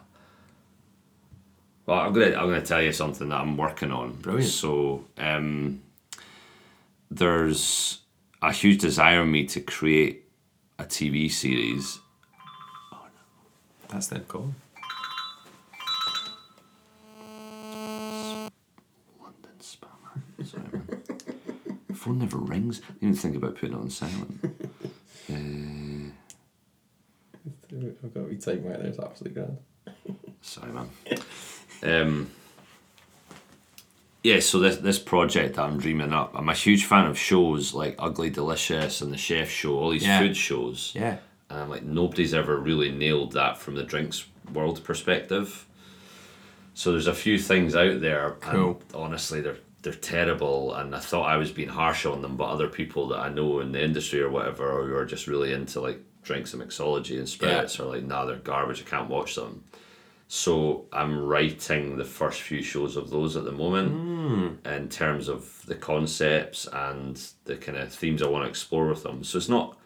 well I'm gonna I'm gonna tell you something that I'm working on Brilliant. so um there's a huge desire in me to create a TV series Oh no, That's then cool. London spammer sorry man phone never rings I didn't even think about putting it on silent uh, I've got me type right there. It's absolutely grand. Sorry, man. um, yeah, so this this project that I'm dreaming up, I'm a huge fan of shows like Ugly Delicious and the Chef Show, all these Yeah. food shows. Yeah. And I'm like, nobody's ever really nailed that from the drinks world perspective. So there's a few things out there, Cool. and honestly, they're they're terrible. And I thought I was being harsh on them, but other people that I know in the industry or whatever, who are just really into like drinks and mixology and spirits, are like, nah, they're garbage. I can't watch them. So I'm writing the first few shows of those at the moment hmm. in terms of the concepts and the kind of themes I want to explore with them. So it's not,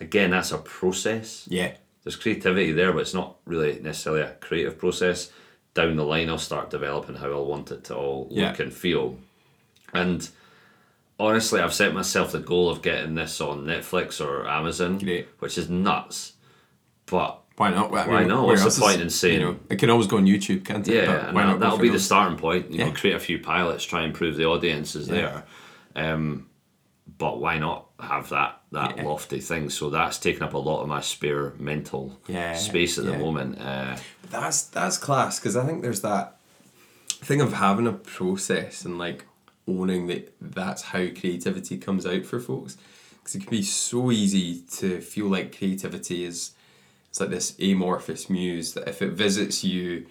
again, that's a process Yeah. there's creativity there, but it's not really necessarily a creative process. Down the line, I'll start developing how I'll want it to all Yeah. look and feel. And honestly, I've set myself the goal of getting this on Netflix or Amazon, Great. which is nuts. But Why not? I Why mean, not? What's the is- point in saying- You know, it can always go on YouTube, can't it? yeah, why not that'll be the starting point. You know, Yeah. create a few pilots, try and prove the audience is there. Um, but why not have that that Yeah. lofty thing? So that's taken up a lot of my spare mental Yeah, space at the moment. Uh, That's that's class because I think there's that thing of having a process and like owning that that's how creativity comes out for folks. Because it can be so easy to feel like creativity is it's like this amorphous muse that if it visits you,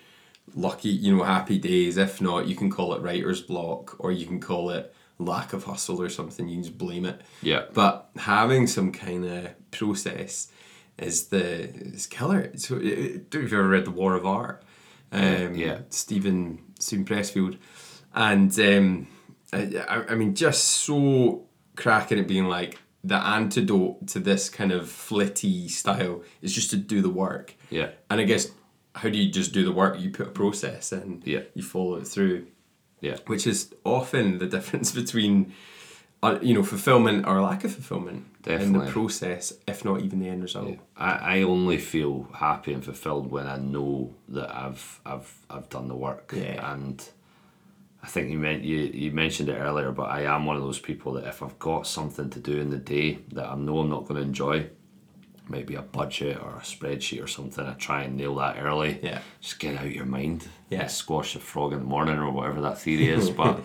lucky you know happy days. If not, you can call it writer's block or you can call it lack of hustle or something. You can just blame it. yeah. But having some kind of process is the is killer. So, I don't know if you've ever read The War of Art. Um, Yeah. Steven Steven Pressfield, and um, I, I, I mean, just so cracking at being like the antidote to this kind of flitty style is just to do the work. Yeah. And I guess how do you just do the work? You put a process in. Yeah. you follow it through Yeah. which is often the difference between uh, you know, fulfillment or lack of fulfillment Definitely. in the process, if not even the end result. I, I only feel happy and fulfilled when I know that I've I've I've done the work. Yeah. And I think you meant you, you mentioned it earlier, but I am one of those people that if I've got something to do in the day that I know I'm not going to enjoy, maybe a budget or a spreadsheet or something, I try and nail that early. Yeah. Just get out your mind. Yeah. Squash the frog in the morning or whatever that theory is. But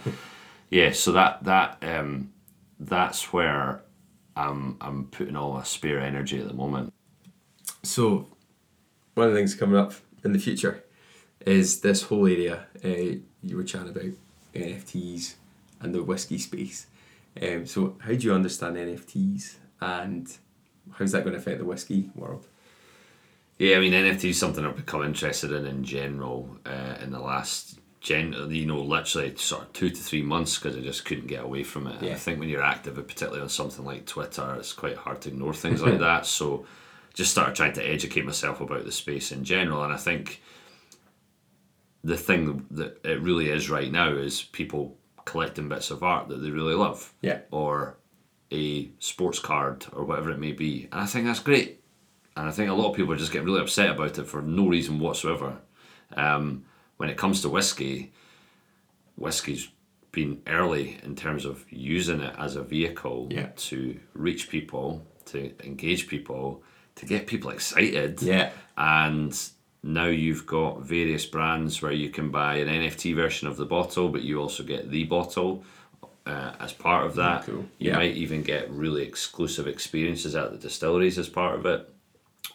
yeah, so that that um that's where I'm I'm putting all my spare energy at the moment. So, one of the things coming up in the future is this whole area uh, you were chatting about NFTs and the whiskey space. Um, so, how do you understand NFTs and how's that going to affect the whiskey world? Yeah, I mean NFT is something I've become interested in in general uh, in the last gen, you know, literally sort of two to three months because I just couldn't get away from it. And Yeah. I think when you're active, particularly on something like Twitter, it's quite hard to ignore things like that. So, just started trying to educate myself about the space in general, and I think the thing that it really is right now is people collecting bits of art that they really love Yeah. or a sports card or whatever it may be. And I think that's great. And I think a lot of people are just getting really upset about it for no reason whatsoever. Um, when it comes to whiskey, whiskey's been early in terms of using it as a vehicle Yeah. to reach people, to engage people, to get people excited. Yeah. And now you've got various brands where you can buy an NFT version of the bottle, but you also get the bottle uh, as part of that. cool. You Yeah. might even get really exclusive experiences at the distilleries as part of it,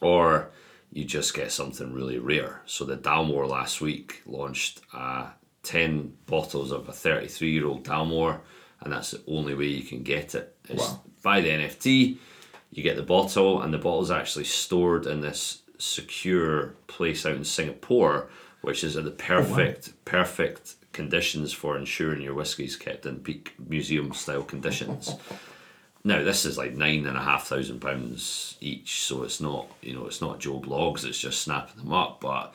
or you just get something really rare. So the Dalmore last week launched uh, 10 bottles of a 33 year old Dalmore, and that's the only way you can get it. Is Wow. buy the NFT, you get the bottle, and the bottle's actually stored in this secure place out in Singapore, which is at the perfect, perfect conditions for ensuring your whiskey's kept in peak museum style conditions. Now this is like nine and a half thousand pounds each, so it's not you know it's not Joe Bloggs. It's just snapping them up, but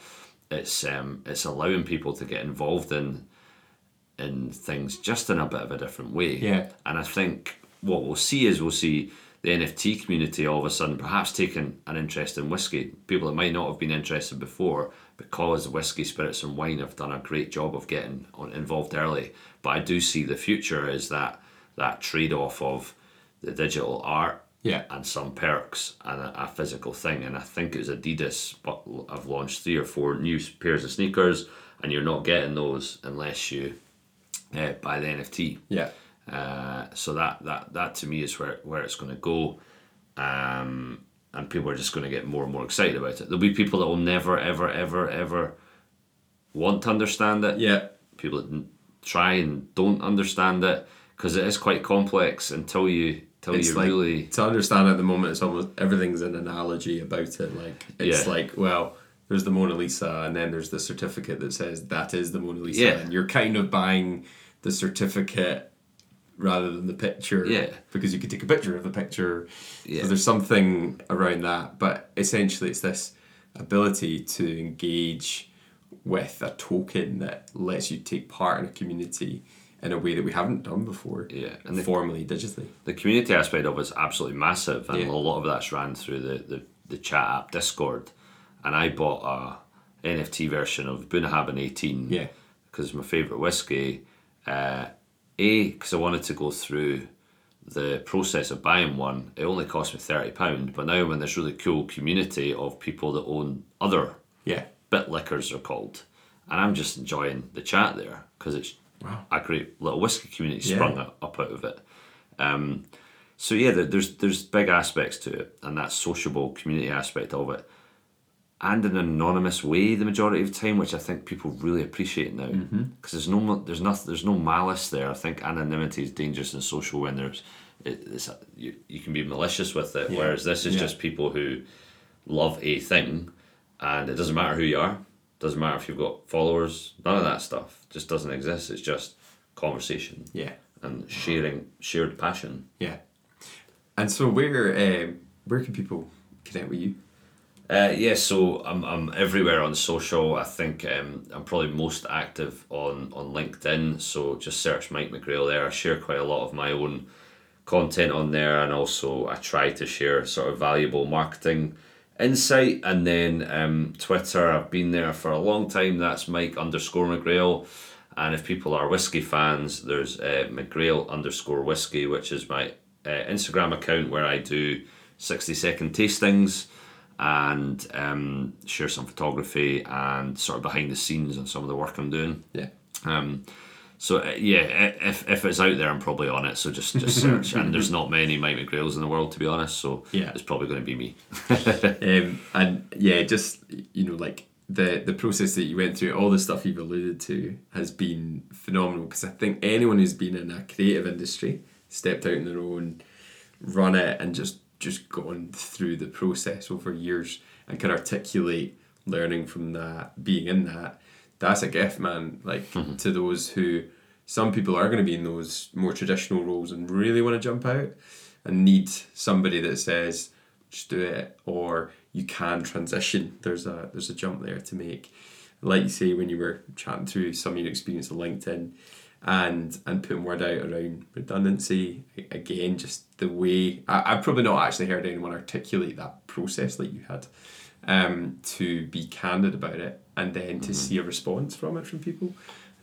it's um it's allowing people to get involved in in things just in a bit of a different way. Yeah. And I think what we'll see is we'll see the NFT community all of a sudden perhaps taking an interest in whiskey. People that might not have been interested before because whiskey, spirits, and wine have done a great job of getting on, involved early. But I do see the future is that that trade off of the digital art Yeah. and some perks and a, a physical thing. And I think it was Adidas, but I've launched three or four new pairs of sneakers, and you're not getting those unless you uh, buy the NFT. Yeah. Uh, so that, that that to me is where where it's going to go, um, and people are just going to get more and more excited about it. There'll be people that will never ever ever ever want to understand it. Yeah. People that try and don't understand it because it is quite complex until you until It's you like really to understand at the moment it's almost everything's an analogy about it. Like it's Yeah. like, well, there's the Mona Lisa and then there's the certificate that says that is the Mona Lisa. Yeah. And you're kind of buying the certificate rather than the picture. Yeah. Because you could take a picture of the picture. Yeah. So there's something around that. But essentially it's this ability to engage with a token that lets you take part in a community in a way that we haven't done before. Yeah, and the- formally, digitally. the community aspect of it's absolutely massive, and Yeah. a lot of that's ran through the, the, the chat app Discord. And I bought a NFT version of Bunnahabhain 18 Yeah. because my favourite whiskey. Uh, a, because I wanted to go through the process of buying one. It only cost me £30, but now I'm in this really cool community of people that own other Yeah. Bitliquors are called, and I'm just enjoying the chat there because it's Wow. a great little whiskey community sprung up up out of it. Um, so yeah, there's there's big aspects to it, and that sociable community aspect of it, and in an anonymous way the majority of the time, which I think people really appreciate now, because Mm-hmm. there's no there's nothing there's no malice there. I think anonymity is dangerous in social when there's it, it's you, you can be malicious with it, Yeah. whereas this is Yeah. just people who love a thing, and it doesn't matter who you are, doesn't matter if you've got followers, none of that stuff just doesn't exist. It's just conversation Yeah. and sharing shared passion. Yeah. And so where um, where can people connect with you? Uh, yeah, so I'm, I'm everywhere on social. I think um, I'm probably most active on, on LinkedIn. So just search Mike McGrail there. I share quite a lot of my own content on there, and also I try to share sort of valuable marketing insight. And then um, Twitter, I've been there for a long time. That's Mike underscore McGrail. And if people are whiskey fans, there's uh, McGrail underscore whiskey, which is my uh, Instagram account where I do 60 second tastings and um, share some photography and sort of behind the scenes on some of the work I'm doing. Yeah. Um, so uh, yeah, if, if it's out there, I'm probably on it. So just just search, and there's not many Mike McGrails in the world, to be honest. So Yeah. it's probably going to be me. Um, and yeah, just you know, like the the process that you went through, all the stuff you've alluded to has been phenomenal. Because I think anyone who's been in a creative industry, stepped out on their own, run it, and just just gone through the process over years and can articulate learning from that, being in that, that's a gift, man. Like mm-hmm. to those who, some people are going to be in those more traditional roles and really want to jump out and need somebody that says, just do it, or you can transition. There's a there's a jump there to make. Like you say when you were chatting through some of your experience on LinkedIn, and and putting word out around redundancy again, just the way I, I've probably not actually heard anyone articulate that process like you had, um, to be candid about it and then to see a response from it from people.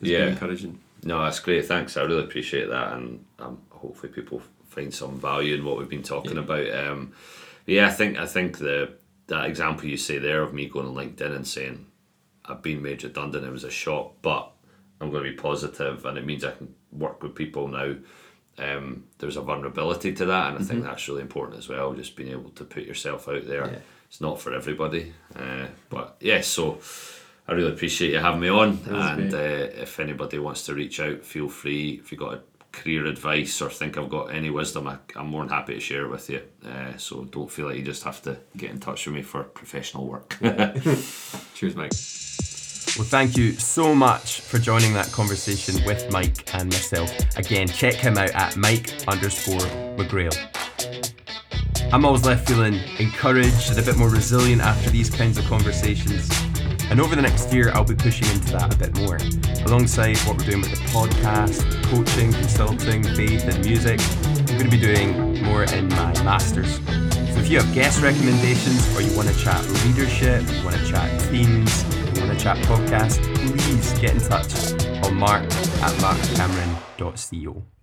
Has Yeah. been encouraging. No, that's great. Thanks. I really appreciate that, and um, hopefully people find some value in what we've been talking about. Um, yeah, I think I think the that example you say there of me going on LinkedIn and saying I've been made redundant. It was a shock, but I'm going to be positive, and it means I can work with people now. Um, there's a vulnerability to that, and I think that's really important as well. Just being able to put yourself out there. Yeah. It's not for everybody, uh, but yeah. So I really appreciate you having me on, and uh, if anybody wants to reach out, feel free. If you got a career advice or think I've got any wisdom, I, I'm more than happy to share it with you. Uh, so don't feel like you just have to get in touch with me for professional work. Cheers, Mike. Well, thank you so much for joining that conversation with Mike and myself. Again, check him out at Mike underscore McGrail. I'm always left feeling encouraged and a bit more resilient after these kinds of conversations. And over the next year, I'll be pushing into that a bit more. Alongside what we're doing with the podcast, coaching, consulting, faith, and music, I'm going to be doing more in my masters. So if you have guest recommendations or you want to chat leadership, you want to chat to chat podcast, please get in touch on mark at markcameron.co.